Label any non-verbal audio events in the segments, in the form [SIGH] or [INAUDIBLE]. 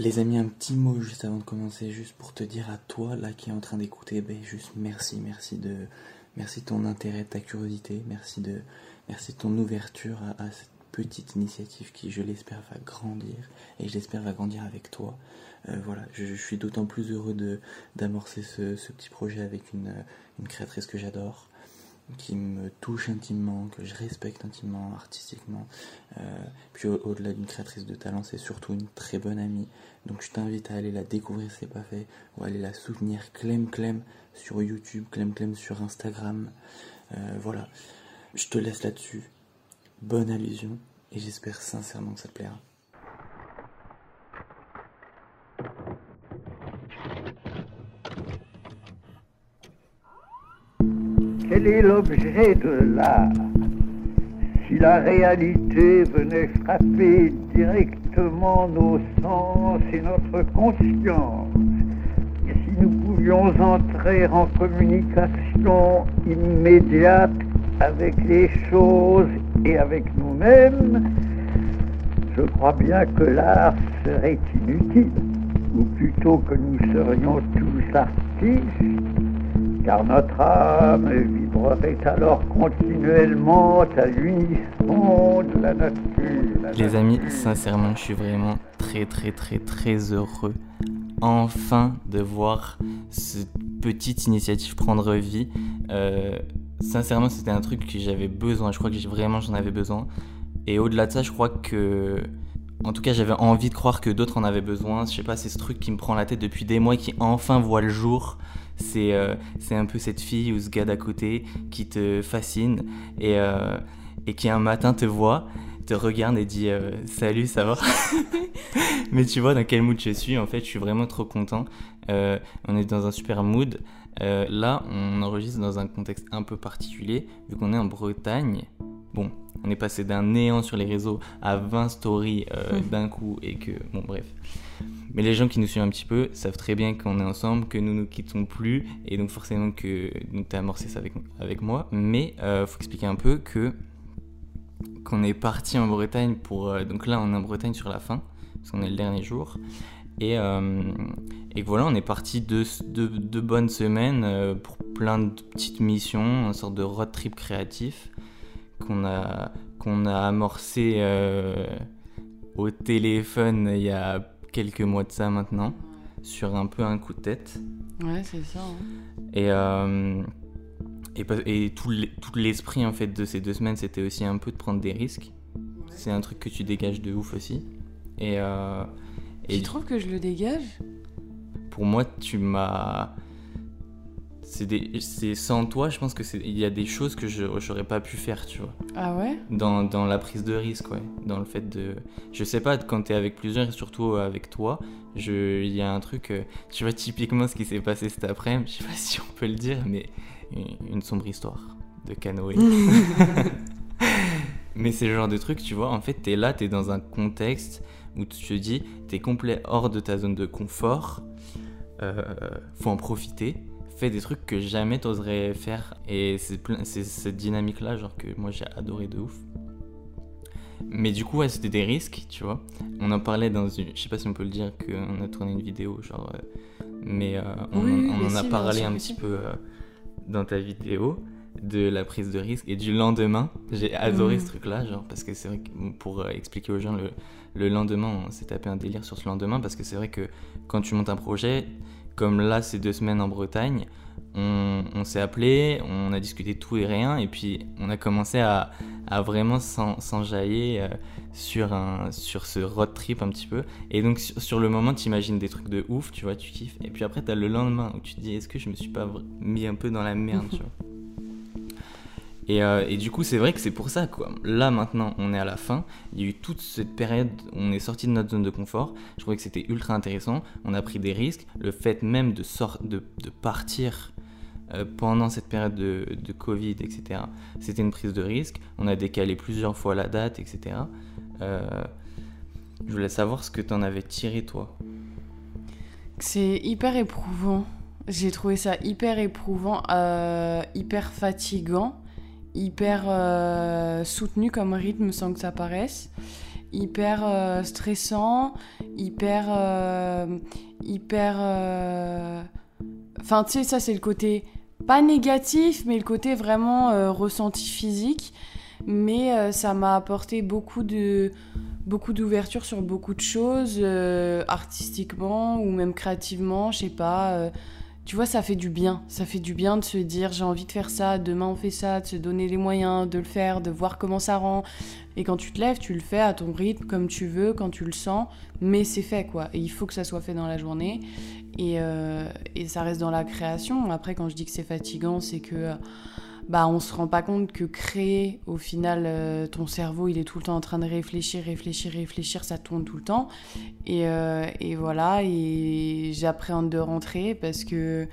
Les amis, un petit mot juste avant de commencer, juste pour te dire à toi là qui est en train d'écouter, ben juste merci, merci de, merci de ton intérêt, de ta curiosité, merci de, merci de ton ouverture à, cette petite initiative qui, je l'espère, va grandir et je l'espère va grandir avec toi. Euh, voilà, je, je suis d'autant plus heureux de d'amorcer ce, ce petit projet avec une, une créatrice que j'adore qui me touche intimement, que je respecte intimement, artistiquement. Euh, puis au- au-delà d'une créatrice de talent, c'est surtout une très bonne amie. Donc je t'invite à aller la découvrir c'est pas fait, ou aller la soutenir Clem Clem sur YouTube, Clem Clem sur Instagram. Euh, voilà, je te laisse là-dessus. Bonne allusion, et j'espère sincèrement que ça te plaira. Quel est l'objet de l'art Si la réalité venait frapper directement nos sens et notre conscience, et si nous pouvions entrer en communication immédiate avec les choses et avec nous-mêmes, je crois bien que l'art serait inutile, ou plutôt que nous serions tous artistes, car notre âme vibrerait alors continuellement à l'unisson de la nature. Les amis, sincèrement, je suis vraiment très très très très heureux enfin de voir cette petite initiative prendre vie. Euh, sincèrement, c'était un truc que j'avais besoin. Je crois que vraiment j'en avais besoin. Et au-delà de ça, je crois que, en tout cas, j'avais envie de croire que d'autres en avaient besoin. Je sais pas, c'est ce truc qui me prend la tête depuis des mois, qui enfin voit le jour. C'est euh, c'est un peu cette fille ou ce gars d'à côté qui te fascine et, euh, qui un matin te voit, te regarde et dit euh, Salut, ça va [LAUGHS] Mais tu vois dans quel mood je suis, en fait, je suis vraiment trop content. On est dans un super mood. Là, on enregistre dans un contexte un peu particulier, vu qu'on est en Bretagne. Bon, on est passé d'un néant sur les réseaux à 20 stories euh, [LAUGHS] d'un coup et que. Bon, bref. Mais les gens qui nous suivent un petit peu savent très bien qu'on est ensemble, que nous nous quittons plus, et donc forcément que donc t'as amorcé ça avec, avec moi. Mais euh, faut expliquer un peu que qu'on est parti en Bretagne pour euh, donc là on est en Bretagne sur la fin parce qu'on est le dernier jour et euh, et voilà on est parti deux, deux, deux bonnes semaines euh, pour plein de petites missions, une sorte de road trip créatif qu'on a qu'on a amorcé euh, au téléphone il y a quelques mois de ça maintenant sur un peu un coup de tête. Ouais, c'est ça. hein. Et, euh, et, et tout l'esprit en fait de ces deux semaines, c'était aussi un peu de prendre des risques. C'est un truc que tu dégages de ouf aussi. Et, euh, et Tu trouves que je le dégage? pour moi, tu m'as. C'est sans toi, je pense que il y a des choses que je j'aurais pas pu faire, tu vois. Ah ouais? Dans, dans la prise de risque, ouais. Dans le fait de. Je sais pas, quand t'es avec plusieurs et surtout avec toi, je... il y a un truc. euh, Tu vois, typiquement ce qui s'est passé cet après-midi, je sais pas [LAUGHS] si on peut le dire, mais une, une sombre histoire de canoë. [LAUGHS] mais c'est le genre de truc, tu vois, en fait, t'es là, t'es dans un contexte où tu te dis, t'es complet hors de ta zone de confort, euh, faut en profiter. Fais des trucs que jamais t'oserais faire. Et c'est cette dynamique-là, genre que moi j'ai adoré de ouf. Mais du coup, ouais, c'était des risques, tu vois. On en parlait dans une. Je sais pas si on peut le dire qu'on a tourné une vidéo, genre. euh, mais euh, on, Oui, oui, on mais en si, a parlé un petit peu euh, dans ta vidéo de la prise de risque et du lendemain. J'ai adoré ce truc-là, genre, parce que c'est vrai que pour expliquer aux gens, le, le lendemain, on s'est tapé un délire sur ce lendemain, parce que c'est vrai que quand tu montes un projet, comme là, ces deux semaines en Bretagne, on, on s'est appelé, on a discuté tout et rien, et puis on a commencé à, à vraiment s'en- s'enjailler euh, sur, un, sur ce road trip un petit peu. Et donc, sur, sur le moment, tu imagines des trucs de ouf, tu vois, tu kiffes. Et puis après, tu as le lendemain où tu te dis, est-ce que je me suis pas mis un peu dans la merde, tu [LAUGHS] vois? Et, euh, et du coup, c'est vrai que c'est pour ça, quoi. Là, maintenant, on est à la fin. Il y a eu toute cette période on est sorti de notre zone de confort. Je trouvais que c'était ultra intéressant. On a pris des risques. Le fait même de, de, de partir euh, pendant cette période de, Covid, etc., c'était une prise de risque. On a décalé plusieurs fois la date, etc. Euh, je voulais savoir ce que tu en avais tiré, toi. C'est hyper éprouvant. J'ai trouvé ça hyper éprouvant, hyper fatigant, hyper euh, soutenu comme rythme sans que ça paraisse. hyper euh, stressant, hyper. euh, hyper. Enfin, tu sais, ça, c'est le côté. Pas négatif, mais le côté vraiment ressenti physique. Mais ça m'a apporté beaucoup de. Beaucoup d'ouverture sur beaucoup de choses, artistiquement ou même créativement, je sais pas. Tu vois, ça fait du bien. Ça fait du bien de se dire j'ai envie de faire ça, demain on fait ça, de se donner les moyens de le faire, de voir comment ça rend. Et quand tu te lèves, tu le fais à ton rythme, comme tu veux, quand tu le sens, mais c'est fait quoi. Et il faut que ça soit fait dans la journée. Et, euh, et ça reste dans la création. Après, quand je dis que c'est fatigant, c'est que euh, bah, on se rend pas compte que créer, au final, euh, ton cerveau, il est tout le temps en train de réfléchir, réfléchir, réfléchir, ça tourne tout le temps. Et, euh, et voilà, et j'appréhende de rentrer parce que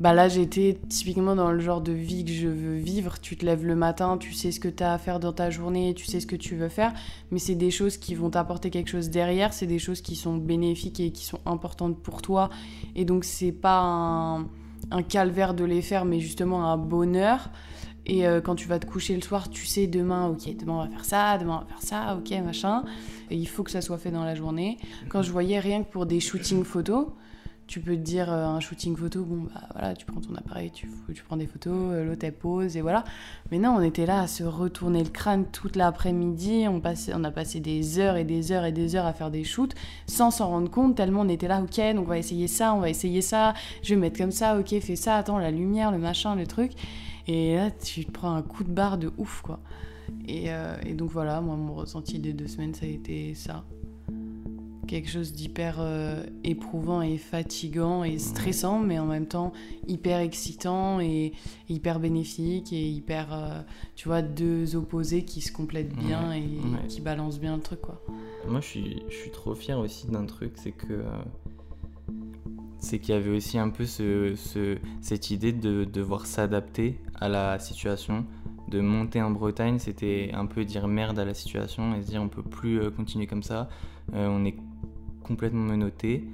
bah là, j'étais typiquement dans le genre de vie que je veux vivre. Tu te lèves le matin, tu sais ce que tu as à faire dans ta journée, tu sais ce que tu veux faire, mais c'est des choses qui vont t'apporter quelque chose derrière, c'est des choses qui sont bénéfiques et qui sont importantes pour toi. Et donc, c'est pas un, un calvaire de les faire, mais justement un bonheur. Et euh, quand tu vas te coucher le soir, tu sais demain, ok, demain on va faire ça, demain on va faire ça, ok, machin. Et il faut que ça soit fait dans la journée. Quand je voyais rien que pour des shootings photos, tu peux te dire euh, un shooting photo, bon bah voilà, tu prends ton appareil, tu, prends des photos, euh, l'autre pose et voilà. Mais non, on était là à se retourner le crâne toute l'après-midi, on a passé des heures et des heures et des heures à faire des shoots sans s'en rendre compte, tellement on était là, ok, donc on va essayer ça, on va essayer ça, je vais mettre comme ça, ok, fais ça, attends, la lumière, le machin, le truc. Et là, tu te prends un coup de barre de ouf, quoi. Et, euh, et donc voilà, moi, mon ressenti des deux semaines, ça a été ça quelque chose d'hyper euh, éprouvant et fatigant et stressant, mais en même temps hyper excitant et hyper bénéfique et hyper, euh, tu vois, deux opposés qui se complètent bien Ouais, et ouais. qui balancent bien le truc, quoi. Moi, je suis, je suis trop fier aussi d'un truc, c'est que. euh, c'est qu'il y avait aussi un peu ce, ce- cette idée de devoir s'adapter à la situation. De monter en Bretagne, c'était un peu dire merde à la situation et se dire on peut plus continuer comme ça. Euh, on est complètement menotté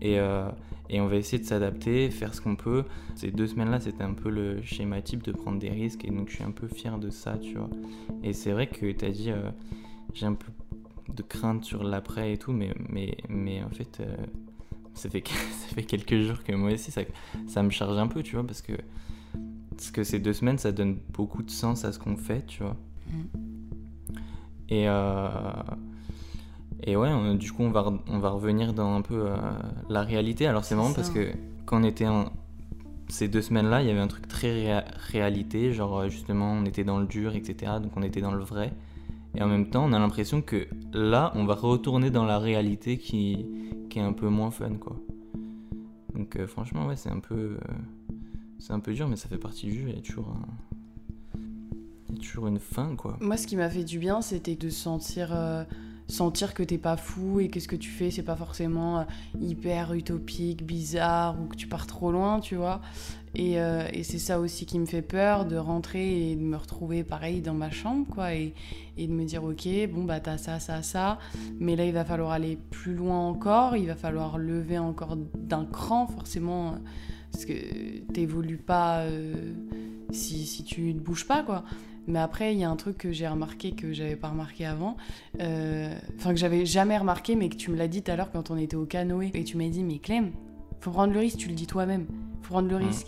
et, euh, et on va essayer de s'adapter, faire ce qu'on peut. Ces deux semaines-là, c'était un peu le schéma type de prendre des risques et donc je suis un peu fier de ça, tu vois. Et c'est vrai que tu as dit, euh, j'ai un peu de crainte sur l'après et tout, mais, mais, mais en fait, euh, ça, fait, [LAUGHS] ça fait quelques jours que moi aussi, ça, ça me charge un peu, tu vois, parce que, parce que ces deux semaines, ça donne beaucoup de sens à ce qu'on fait, tu vois. Et, euh, et ouais, on- du coup, on va, on va revenir dans un peu euh, la réalité. Alors, c'est marrant ça. parce que quand on était en. Ces deux semaines-là, il y avait un truc très réa- réalité, genre euh, justement, on était dans le dur, etc. Donc, on était dans le vrai. Et en même temps, on a l'impression que là, on va retourner dans la réalité qui, qui est un peu moins fun, quoi. Donc, euh, franchement, ouais, c'est un peu. euh, c'est un peu dur, mais ça fait partie du jeu. Il y a toujours un- Il y a toujours une fin, quoi. Moi, ce qui m'a fait du bien, c'était de sentir, euh, sentir que t'es pas fou et que ce que tu fais, c'est pas forcément euh, hyper utopique, bizarre ou que tu pars trop loin, tu vois. Et, euh, et c'est ça aussi qui me fait peur, de rentrer et de me retrouver pareil dans ma chambre, quoi, et, et de me dire, ok, bon, bah t'as ça, ça, ça, mais là, il va falloir aller plus loin encore, il va falloir lever encore d'un cran, forcément, parce que t'évolues pas euh, si, si tu ne bouges pas, quoi. Mais après, il y a un truc que j'ai remarqué que j'avais pas remarqué avant, euh, enfin que j'avais jamais remarqué, mais que tu me l'as dit tout à l'heure quand on était au canoë. Et tu m'as dit, mais Clem, faut prendre le risque, tu le dis toi-même, faut prendre le Mhm. risque.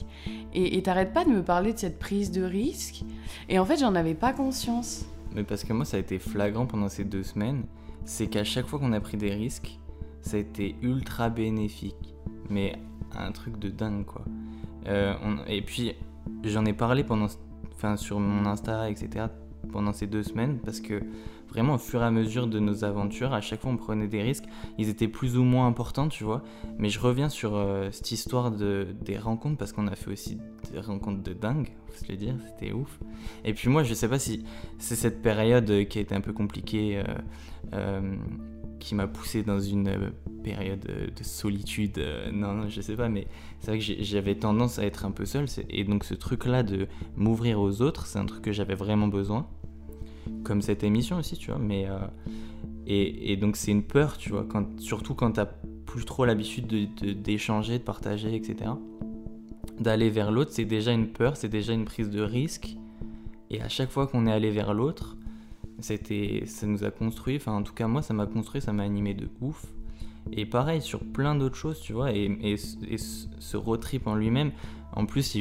Et et t'arrêtes pas de me parler de cette prise de risque. Et en fait, j'en avais pas conscience. Mais parce que moi, ça a été flagrant pendant ces deux semaines, c'est qu'à chaque fois qu'on a pris des risques, ça a été ultra bénéfique. Mais un truc de dingue, quoi. Euh, on- Et puis, j'en ai parlé pendant, enfin, sur mon Insta, etc., pendant ces deux semaines, parce que vraiment, au fur et à mesure de nos aventures, à chaque fois, on prenait des risques. Ils étaient plus ou moins importants, tu vois. Mais je reviens sur euh, cette histoire de, des rencontres, parce qu'on a fait aussi des rencontres de dingue, faut se le dire, c'était ouf. Et puis moi, je sais pas si c'est cette période qui a été un peu compliquée, euh, euh, qui m'a poussé dans une euh, période euh, de solitude. euh, non, non, je sais pas, mais c'est vrai que j'avais tendance à être un peu seul. Et donc ce truc-là de m'ouvrir aux autres, c'est un truc que j'avais vraiment besoin. Comme cette émission aussi, tu vois. Mais, et, donc c'est une peur, tu vois, surtout quand t'as plus trop l'habitude de- de- d'échanger, de, partager, etc. D'aller vers l'autre, c'est déjà une peur, c'est déjà une prise de risque. Et à chaque fois qu'on est allé vers l'autre, c'était, ça nous a construit, enfin en tout cas moi ça m'a construit, ça m'a animé de ouf. Et pareil sur plein d'autres choses, tu vois, et, et, ce road trip en lui-même, en plus,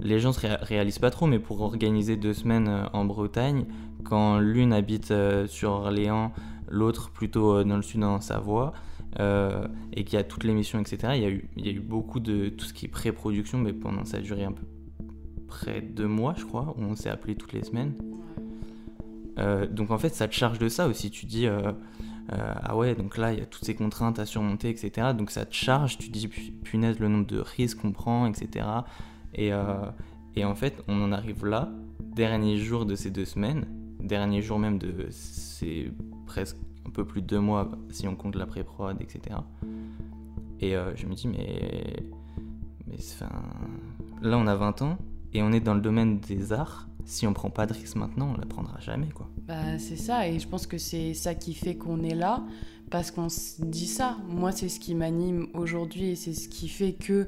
les gens se réalisent pas trop, mais pour organiser deux semaines euh, en Bretagne, quand l'une habite euh, sur Orléans, l'autre plutôt euh, dans le sud en Savoie, et qu'il y a toutes les missions, etc., il y, a eu, il y a eu beaucoup de tout ce qui est pré-production, mais pendant ça a duré un peu près de deux mois, je crois, où on s'est appelé toutes les semaines. Donc en fait, ça te charge de ça aussi. Tu dis, ah ouais, donc là, il y a toutes ces contraintes à surmonter, etc. Donc ça te charge, tu dis, punaise, le nombre de risques qu'on prend, etc. Et, euh, en fait, on en arrive là, dernier jour de ces deux semaines, dernier jour même de ces presque un peu plus de deux mois si on compte la pré-prod, etc. Et euh, je me dis, mais, mais là on a 20 ans et on est dans le domaine des arts. Si on prend pas de risque maintenant, on la prendra jamais, quoi. Bah, c'est ça, et je pense que c'est ça qui fait qu'on est là parce qu'on se dit ça. Moi, c'est ce qui m'anime aujourd'hui et c'est ce qui fait que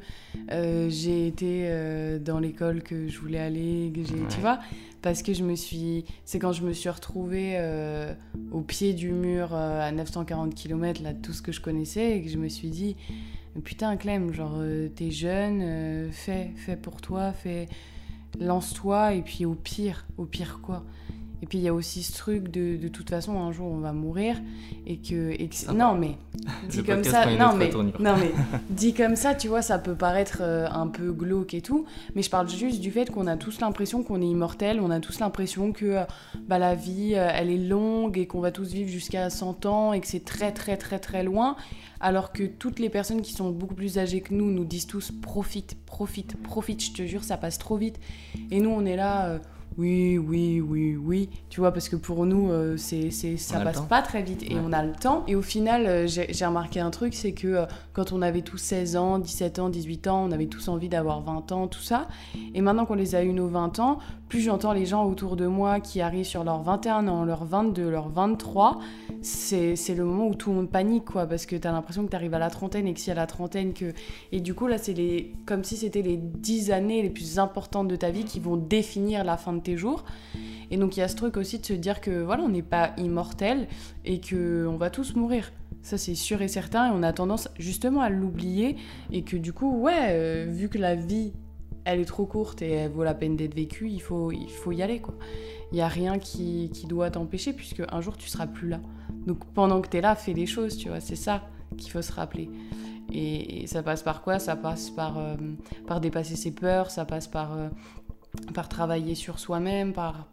euh, j'ai été euh, dans l'école que je voulais aller, que j'ai, tu vois, parce que je me suis, c'est quand je me suis retrouvée euh, au pied du mur à 940 km là, tout ce que je connaissais et que je me suis dit, putain Clem, genre t'es jeune, fais, fais pour toi, fais, lance-toi et puis au pire, au pire quoi. Et puis il y a aussi ce truc de, de toute façon un jour on va mourir et que, et que non mais [LAUGHS] dit comme ça non mais non mais [LAUGHS] dit comme ça tu vois ça peut paraître euh, un peu glauque et tout mais je parle juste du fait qu'on a tous l'impression qu'on est immortel on a tous l'impression que euh, bah, la vie euh, elle est longue et qu'on va tous vivre jusqu'à 100 ans et que c'est très très très très loin alors que toutes les personnes qui sont beaucoup plus âgées que nous nous disent tous profite profite profite je te jure ça passe trop vite et nous on est là oui, oui, oui, oui. Tu vois, parce que pour nous, euh, c'est, c'est, ça passe pas très vite et on a le temps. Et au final, euh, j'ai, remarqué un truc, c'est que euh, quand on avait tous 16 ans, 17 ans, 18 ans, on avait tous envie d'avoir 20 ans, tout ça. Et maintenant qu'on les a eu nos 20 ans, plus j'entends les gens autour de moi qui arrivent sur leurs 21 ans, leurs 22, leurs 23, c'est, c'est le moment où tout le monde panique, quoi, parce que tu as l'impression que tu arrives à la trentaine et que si à la trentaine que... Et du coup, là, c'est les... comme si c'était les 10 années les plus importantes de ta vie qui vont définir la fin de tes jours. Et donc il y a ce truc aussi de se dire que voilà, on n'est pas immortel et que on va tous mourir. Ça c'est sûr et certain et on a tendance justement à l'oublier et que du coup ouais, euh, vu que la vie elle est trop courte et elle vaut la peine d'être vécue, il faut il faut y aller quoi. Il y a rien qui, qui doit t'empêcher puisque un jour tu seras plus là. Donc pendant que tu es là, fais des choses, tu vois, c'est ça qu'il faut se rappeler. Et, ça passe par quoi? Ça passe par, euh, par dépasser ses peurs, ça passe par euh, par travailler sur soi-même, par,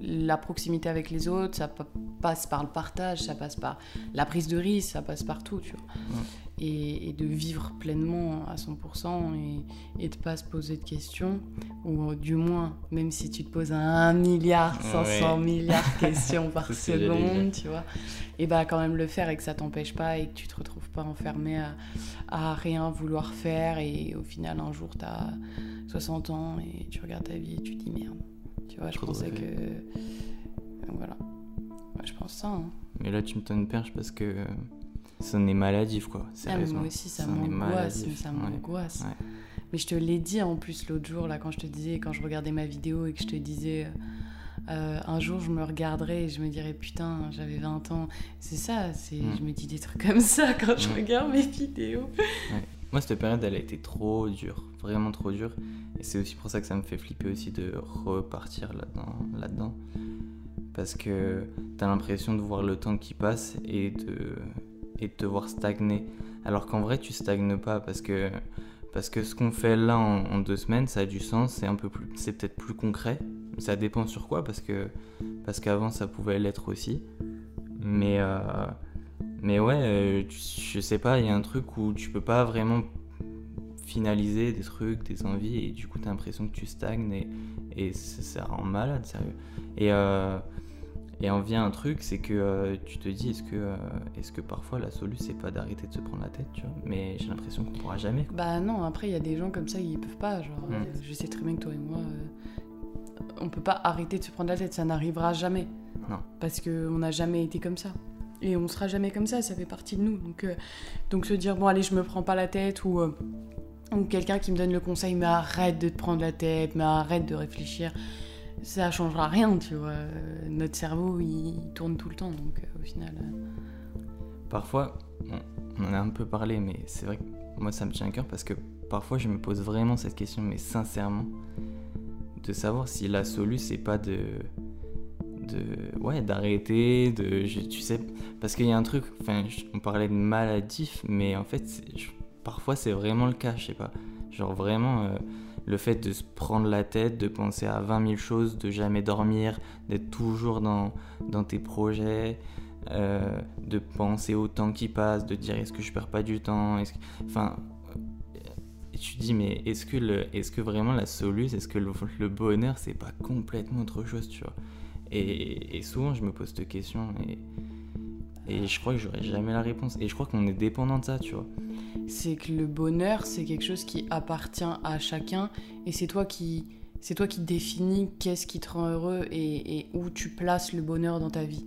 la proximité avec les autres, ça passe par le partage, ça passe par la prise de risque, ça passe par tout, tu vois. Et, de vivre pleinement à 100% et, et de pas se poser de questions, ou du moins, même si tu te poses un milliard, 500 milliards de questions [LAUGHS] par seconde, tu vois, et bah quand même le faire et que ça t'empêche pas et que tu te retrouves pas enfermé à, à rien vouloir faire et au final un jour tu as 60 ans et tu regardes ta vie et tu te dis merde. Tu vois, je pensais que. Voilà. je pense ça. Hein. Mais là, tu me donnes perche parce que ça n'est maladif, quoi. Ah, moi aussi, ça, m'angoisse. Ça m'angoisse. Mais je te l'ai dit en plus l'autre jour, là, quand je te disais, quand je regardais ma vidéo et que je te disais. Euh, un jour, je me regarderai et je me dirais putain, j'avais 20 ans. C'est ça, c'est, mm. je me dis des trucs comme ça [LAUGHS] quand je regarde mes vidéos. Moi, cette période, elle a été trop dure, vraiment trop dure. Et c'est aussi pour ça que ça me fait flipper aussi de repartir là-dedans. Là -dedans. Parce que t'as l'impression de voir le temps qui passe et de, et de te voir stagner. Alors qu'en vrai, tu stagnes pas parce que, parce que ce qu'on fait là en, deux semaines, ça a du sens, c'est un peu c'est peut-être plus concret. Ça dépend sur quoi parce que, parce qu'avant ça pouvait l'être aussi. Mais, euh, mais ouais, euh, je sais pas, il y a un truc où tu peux pas vraiment finaliser des trucs, des envies, et du coup t'as l'impression que tu stagnes et, et ça, rend malade, sérieux. Et, euh, et en vient un truc, c'est que euh, tu te dis, est-ce que, est-ce que parfois la solution c'est pas d'arrêter de se prendre la tête, tu vois? Mais j'ai l'impression qu'on pourra jamais. Bah non, après il y a des gens comme ça, ils peuvent pas, genre, hmm. je sais très bien que toi et moi, on peut pas arrêter de se prendre la tête, ça n'arrivera jamais. Non. Parce qu'on n'a jamais été comme ça. Et on sera jamais comme ça, ça fait partie de nous. Donc, euh, donc se dire, bon, allez, je me prends pas la tête, ou, euh, ou quelqu'un qui me donne le conseil, mais arrête de te prendre la tête, mais arrête de réfléchir. Ça changera rien, tu vois. Notre cerveau, il tourne tout le temps, donc euh, au final. euh, Parfois, on en a un peu parlé, mais c'est vrai que moi ça me tient à cœur parce que parfois je me pose vraiment cette question, mais sincèrement, de savoir si la solu c'est pas de. de ouais, d'arrêter, de. je- tu sais, parce qu'il y a un truc, enfin, on parlait de maladif, mais en fait, parfois c'est vraiment le cas, je sais pas. Genre vraiment. euh, le fait de se prendre la tête, de penser à 20 000 choses, de jamais dormir, d'être toujours dans, dans tes projets, euh, de penser au temps qui passe, de dire est-ce que je perds pas du temps, enfin, euh, tu dis mais est-ce que est-ce que vraiment la soluce, est-ce que le, le bonheur c'est pas complètement autre chose, tu vois? Et, et souvent je me pose cette question et et je crois que j'aurai jamais la réponse et je crois qu'on est dépendant de ça, tu vois. c'est que le bonheur, c'est quelque chose qui appartient à chacun et c'est toi qui, c'est toi qui définis qu'est-ce qui te rend heureux et, où tu places le bonheur dans ta vie.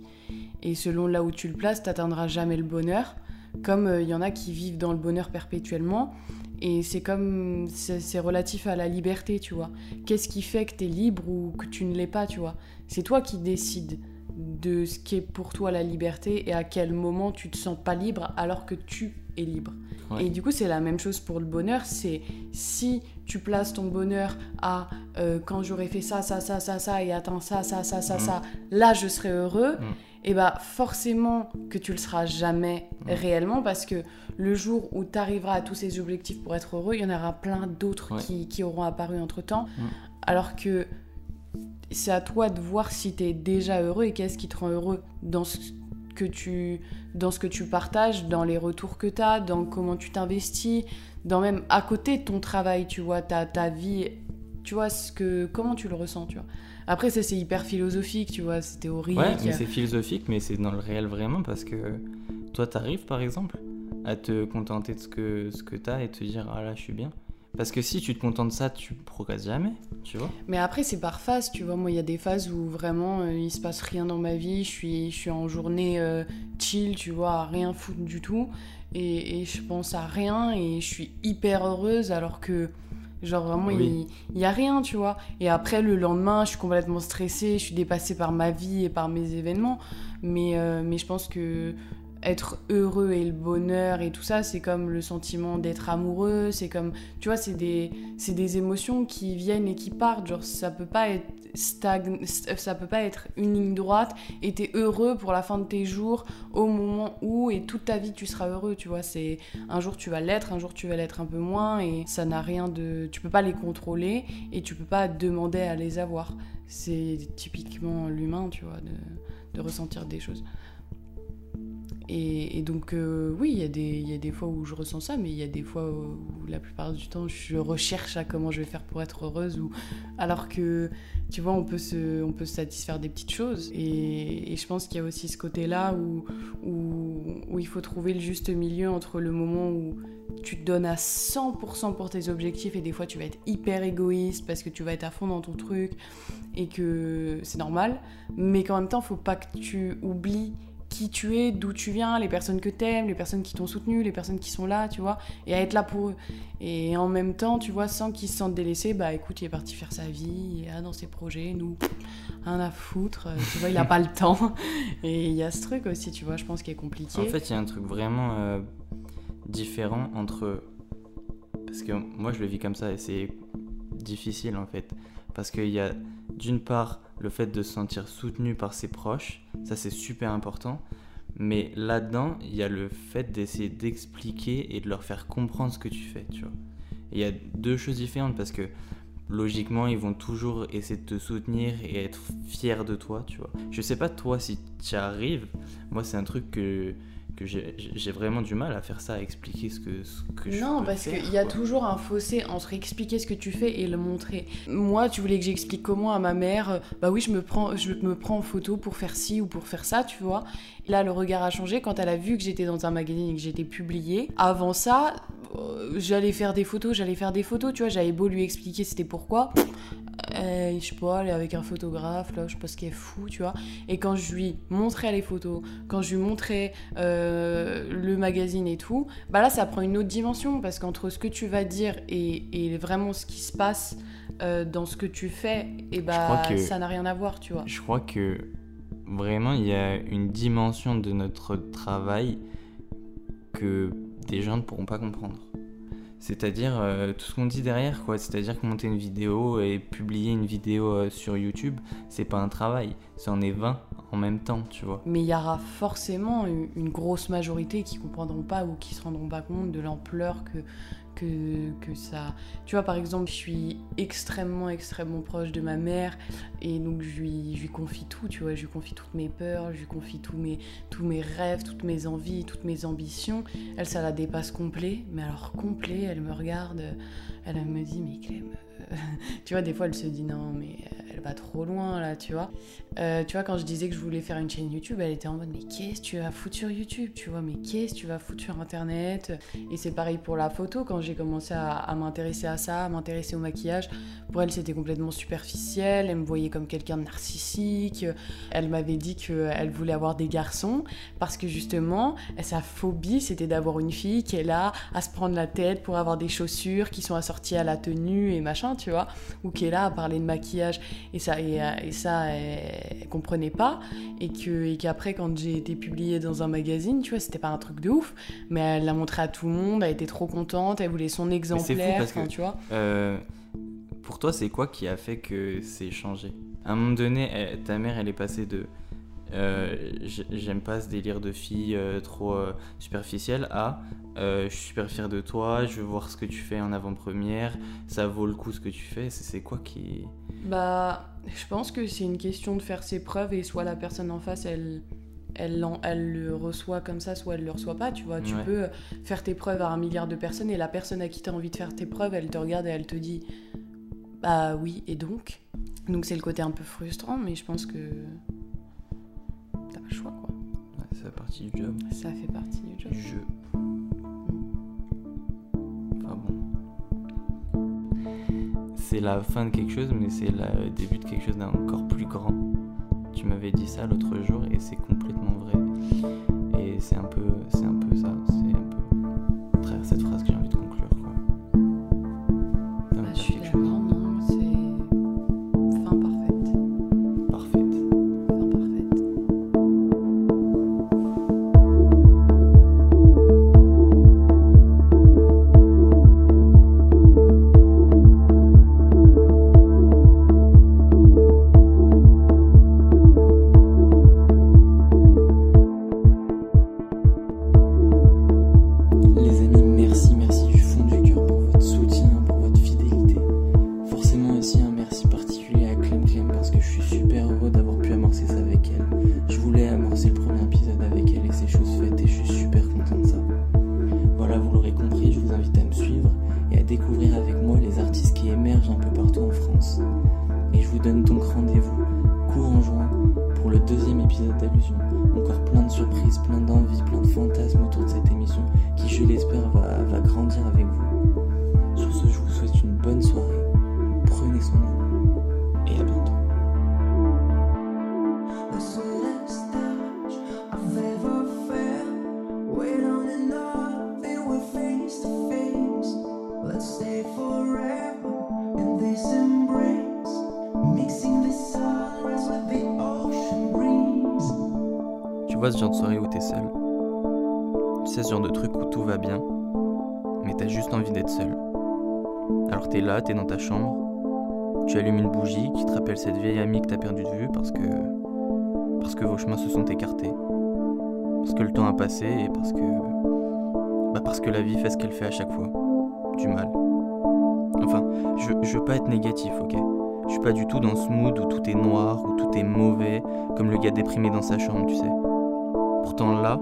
Et selon là où tu le places, t'atteindras jamais le bonheur. Comme euh, il y en a qui vivent dans le bonheur perpétuellement. Et c'est comme. C'est relatif à la liberté, tu vois. Qu'est-ce qui fait que t'es libre ou que tu ne l'es pas, tu vois C'est toi qui décides de ce qui est pour toi la liberté et à quel moment tu te sens pas libre alors que tu es libre. Ouais. Et du coup, c'est la même chose pour le bonheur. C'est si tu places ton bonheur à euh, quand j'aurai fait ça, ça, ça, ça, ça et atteint ça, ça, ça, ça, Mhm. ça, là je serai heureux. Mhm. Et bah forcément que tu le seras jamais Mhm. réellement parce que le jour où tu arriveras à tous ces objectifs pour être heureux, il y en aura plein d'autres Ouais. qui, qui auront apparu entre temps. Alors que c'est à toi de voir si tu es déjà heureux et qu'est-ce qui te rend heureux dans ce que tu dans ce que tu partages, dans les retours que tu as, dans comment tu t'investis, dans même à côté de ton travail, tu vois, ta, ta vie, tu vois, ce que, comment tu le ressens, tu vois. Après, ça, c'est hyper philosophique, tu vois, c'est théorique. Ouais, mais c'est philosophique, mais c'est dans le réel vraiment parce que toi, t'arrives par exemple à te contenter de ce que, ce que t'as et te dire ah là, je suis bien. Parce que si tu te contentes de ça, tu progresses jamais, tu vois. Mais après, c'est par phase, tu vois. Moi, il y a des phases où vraiment euh, il se passe rien dans ma vie. Je suis, je suis en journée euh, chill, tu vois, à rien foutre du tout. Et, et je pense à rien et je suis hyper heureuse alors que, genre, vraiment, Oui. il, il y a rien, tu vois. Et après, le lendemain, je suis complètement stressée, je suis dépassée par ma vie et par mes événements. Mais, euh, mais je pense que être heureux et le bonheur et tout ça, c'est comme le sentiment d'être amoureux, c'est comme, tu vois, c'est des, des émotions qui viennent et qui partent. Genre, ça peut pas être ça peut pas être une ligne droite et t'es heureux pour la fin de tes jours au moment où et toute ta vie tu seras heureux, tu vois. C'est un jour tu vas l'être, un jour tu vas l'être un peu moins et ça n'a rien de, tu peux pas les contrôler et tu peux pas demander à les avoir. C'est typiquement l'humain, tu vois, de, de ressentir des choses. Et, donc, euh, oui, il y, a des- il fois où je ressens ça, mais il y a des fois où, la plupart du temps, je recherche à comment je vais faire pour être heureuse. Ou... Alors que, tu vois, on peut, se, satisfaire des petites choses. Et, je pense qu'il y a aussi ce côté-là où, il faut trouver le juste milieu entre le moment où tu te donnes à 100% pour tes objectifs et des fois tu vas être hyper égoïste parce que tu vas être à fond dans ton truc et que c'est normal, mais qu'en même temps, faut pas que tu oublies qui tu es, d'où tu viens, les personnes que t'aimes, les personnes qui t'ont soutenu, les personnes qui sont là, tu vois, et à être là pour eux. Et en même temps, tu vois, sans qu'ils se sentent délaissés, bah écoute, il est parti faire sa vie, il dans ses projets, nous, rien à foutre, euh, tu vois, il a pas le temps. [LAUGHS] Et il y a ce truc aussi, tu vois, je pense qui est compliqué. En fait, il y a un truc vraiment euh, différent entre. Parce que moi, je le vis comme ça et c'est difficile en fait. Parce qu'il y a d'une part le fait de se sentir soutenu par ses proches, ça c'est super important. Mais là-dedans, il y a le fait d'essayer d'expliquer et de leur faire comprendre ce que tu fais, tu vois. Il y a deux choses différentes parce que logiquement, ils vont toujours essayer de te soutenir et être fiers de toi, tu vois. Je sais pas toi si tu arrives. Moi, c'est un truc que que j'ai vraiment du mal à faire ça, à expliquer ce que, ce que je Non, peux parce qu'il y a toujours un fossé entre expliquer ce que tu fais et le montrer. Moi, tu voulais que j'explique comment à ma mère, euh, bah oui, je me, prends, je me prends en photo pour faire ci ou pour faire ça, tu vois. Là, le regard a changé quand elle a vu que j'étais dans un magazine et que j'étais publiée. Avant ça, euh, j'allais faire des photos, j'allais faire des photos, tu vois, j'avais beau lui expliquer c'était pourquoi. Euh, je sais pas, elle est avec un photographe, là, je ce qu'elle fout, tu vois. Et quand je lui montrais les photos, quand je lui montrais euh, le magazine et tout, bah là, ça prend une autre dimension parce qu'entre ce que tu vas dire et, et vraiment ce qui se passe euh, dans ce que tu fais, et bah crois que- ça n'a rien à voir, tu vois. Je crois que vraiment il y a une dimension de notre travail que des gens ne pourront pas comprendre. C'est-à-dire euh, tout ce qu'on dit derrière, quoi. C'est-à-dire que monter une vidéo et publier une vidéo euh, sur YouTube, c'est pas un travail, c'en est 20 en même temps, tu vois. Mais il y aura forcément une, une grosse majorité qui comprendront pas ou qui se rendront pas compte de l'ampleur que, que, que ça. Tu vois, par exemple, je suis extrêmement, extrêmement proche de ma mère et donc je lui, je lui confie tout, tu vois. Je lui confie toutes mes peurs, je lui confie tous mes, tous mes rêves, toutes mes envies, toutes mes ambitions. Elle, ça la dépasse complet, mais alors complet, elle me regarde, elle me dit, mais Clem. Euh, [LAUGHS] tu vois, des fois, elle se dit non, mais elle va trop loin là, tu vois. Euh, tu vois, quand je disais que je voulais faire une chaîne YouTube, elle était en mode Mais qu'est-ce que tu vas foutre sur YouTube Tu vois, mais qu'est-ce que tu vas foutre sur Internet? Et c'est pareil pour la photo, quand j'ai commencé à, à m'intéresser à ça, à m'intéresser au maquillage, pour elle c'était complètement superficiel, elle me voyait comme quelqu'un de narcissique, elle m'avait dit qu'elle voulait avoir des garçons, parce que justement, sa phobie c'était d'avoir une fille qui est là à se prendre la tête pour avoir des chaussures qui sont assorties à la tenue et machin, tu vois, ou qui est là à parler de maquillage. Et ça et, euh, et ça elle, comprenait pas. Et que et qu'après quand j'ai été publiée dans un magazine tu vois c'était pas un truc de ouf. Mais elle l'a montré à tout le monde elle était trop contente elle voulait son exemplaire parce que- enfin, tu vois. Euh, pour toi, c'est quoi qui a fait que c'est changé? À un moment donné, elle- ta mère, elle est passée de euh, j'aime pas ce délire de fille euh, trop euh, superficielle à euh, je suis super fier de toi, je veux voir ce que tu fais en avant-première, ça vaut le coup ce que tu fais. C'est quoi qui. bah je pense que c'est une question de faire ses preuves et soit la personne en face elle elle, elle le reçoit comme ça, soit elle le reçoit pas, tu vois. Tu Ouais. peux faire tes preuves à un milliard de personnes et la personne à qui tu as envie de faire tes preuves, elle te regarde et elle te dit Bah oui, et donc? Donc c'est le côté un peu frustrant, mais je pense que le choix, quoi. Ouais, c'est la partie du job. Ça fait partie du job. Du jeu. Enfin bon. C'est la fin de quelque chose, mais c'est le début de quelque chose d'encore plus grand. Tu m'avais dit ça l'autre jour et c'est complètement vrai. Et c'est un peu, c'est un je l'espère, Je suis pas du tout dans ce mood où tout est noir, où tout est mauvais, comme le gars déprimé dans sa chambre, tu sais. Pourtant là,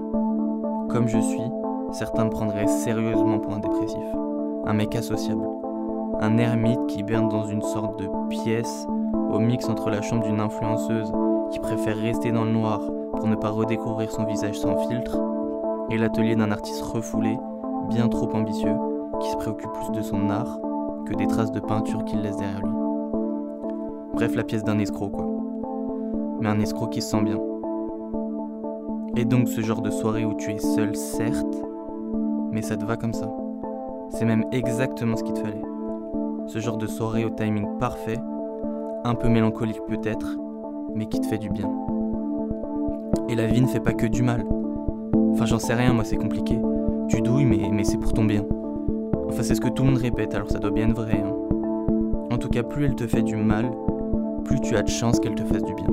comme je suis, certains me prendraient sérieusement pour un dépressif. Un mec associable. Un ermite qui berne dans une sorte de pièce au mix entre la chambre d'une influenceuse qui préfère rester dans le noir pour ne pas redécouvrir son visage sans filtre et l'atelier d'un artiste refoulé, bien trop ambitieux, qui se préoccupe plus de son art que des traces de peinture qu'il laisse derrière lui. Bref, la pièce d'un escroc quoi. Mais un escroc qui se sent bien. Et donc ce genre de soirée où tu es seul, certes, mais ça te va comme ça. C'est même exactement ce qu'il te fallait. Ce genre de soirée au timing parfait, un peu mélancolique peut-être, mais qui te fait du bien. Et la vie ne fait pas que du mal. Enfin, j'en sais rien, moi c'est compliqué. Tu douilles, mais, c'est pour ton bien. Enfin, c'est ce que tout le monde répète, alors ça doit bien être vrai. hein. En tout cas, plus elle te fait du mal, plus tu as de chances qu'elle te fasse du bien.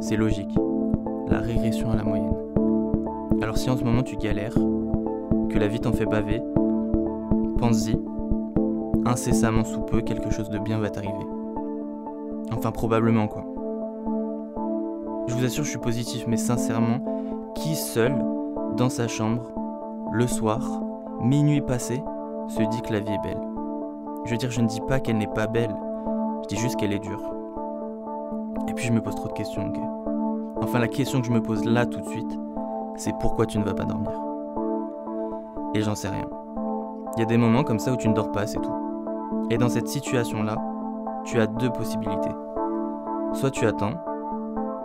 C'est logique. La régression à la moyenne. Alors si en ce moment tu galères, que la vie t'en fait baver, pense-y. Incessamment sous peu, quelque chose de bien va t'arriver. Enfin, probablement quoi. Je vous assure, je suis positif, mais sincèrement, qui seul, dans sa chambre, le soir, minuit passé, se dit que la vie est belle? Je veux dire, je ne dis pas qu'elle n'est pas belle, je dis juste qu'elle est dure. Et puis je me pose trop de questions, ok Enfin, la question que je me pose là tout de suite, c'est pourquoi tu ne vas pas dormir? Et j'en sais rien. Il y a des moments comme ça où tu ne dors pas, c'est tout. Et dans cette situation-là, tu as deux possibilités. Soit tu attends,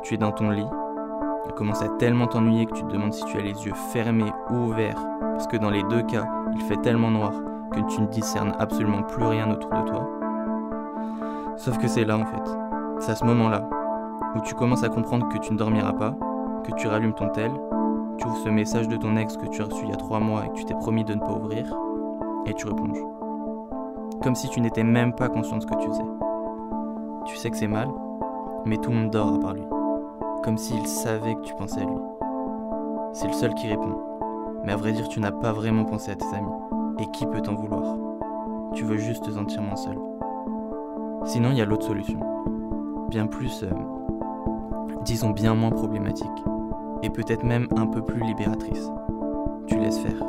tu es dans ton lit, elle commence à tellement t'ennuyer que tu te demandes si tu as les yeux fermés ou ouverts, parce que dans les deux cas, il fait tellement noir que tu ne discernes absolument plus rien autour de toi. Sauf que c'est là en fait, c'est à ce moment-là, où tu commences à comprendre que tu ne dormiras pas, que tu rallumes ton tel, tu ouvres ce message de ton ex que tu as reçu il y a trois mois et que tu t'es promis de ne pas ouvrir, et tu replonges. Comme si tu n'étais même pas conscient de ce que tu faisais. Tu sais que c'est mal, mais tout le monde dort à part lui. Comme s'il savait que tu pensais à lui. C'est le seul qui répond. Mais à vrai dire, tu n'as pas vraiment pensé à tes amis. Et qui peut t'en vouloir? Tu veux juste te sentir moins seul. Sinon, il y a l'autre solution. Bien plus, euh, disons bien moins problématique. Et peut-être même un peu plus libératrice. Tu laisses faire.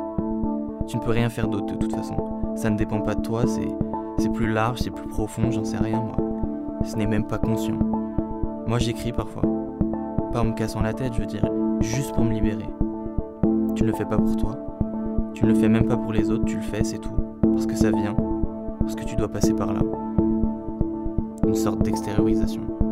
Tu ne peux rien faire d'autre de toute façon. Ça ne dépend pas de toi, c'est, c'est plus large, c'est plus profond, j'en sais rien moi. Ce n'est même pas conscient. Moi j'écris parfois. Pas en me cassant la tête, je veux dire, juste pour me libérer. Tu ne le fais pas pour toi. Tu ne le fais même pas pour les autres, tu le fais, c'est tout. Parce que ça vient. Parce que tu dois passer par là. Une sorte d'extériorisation.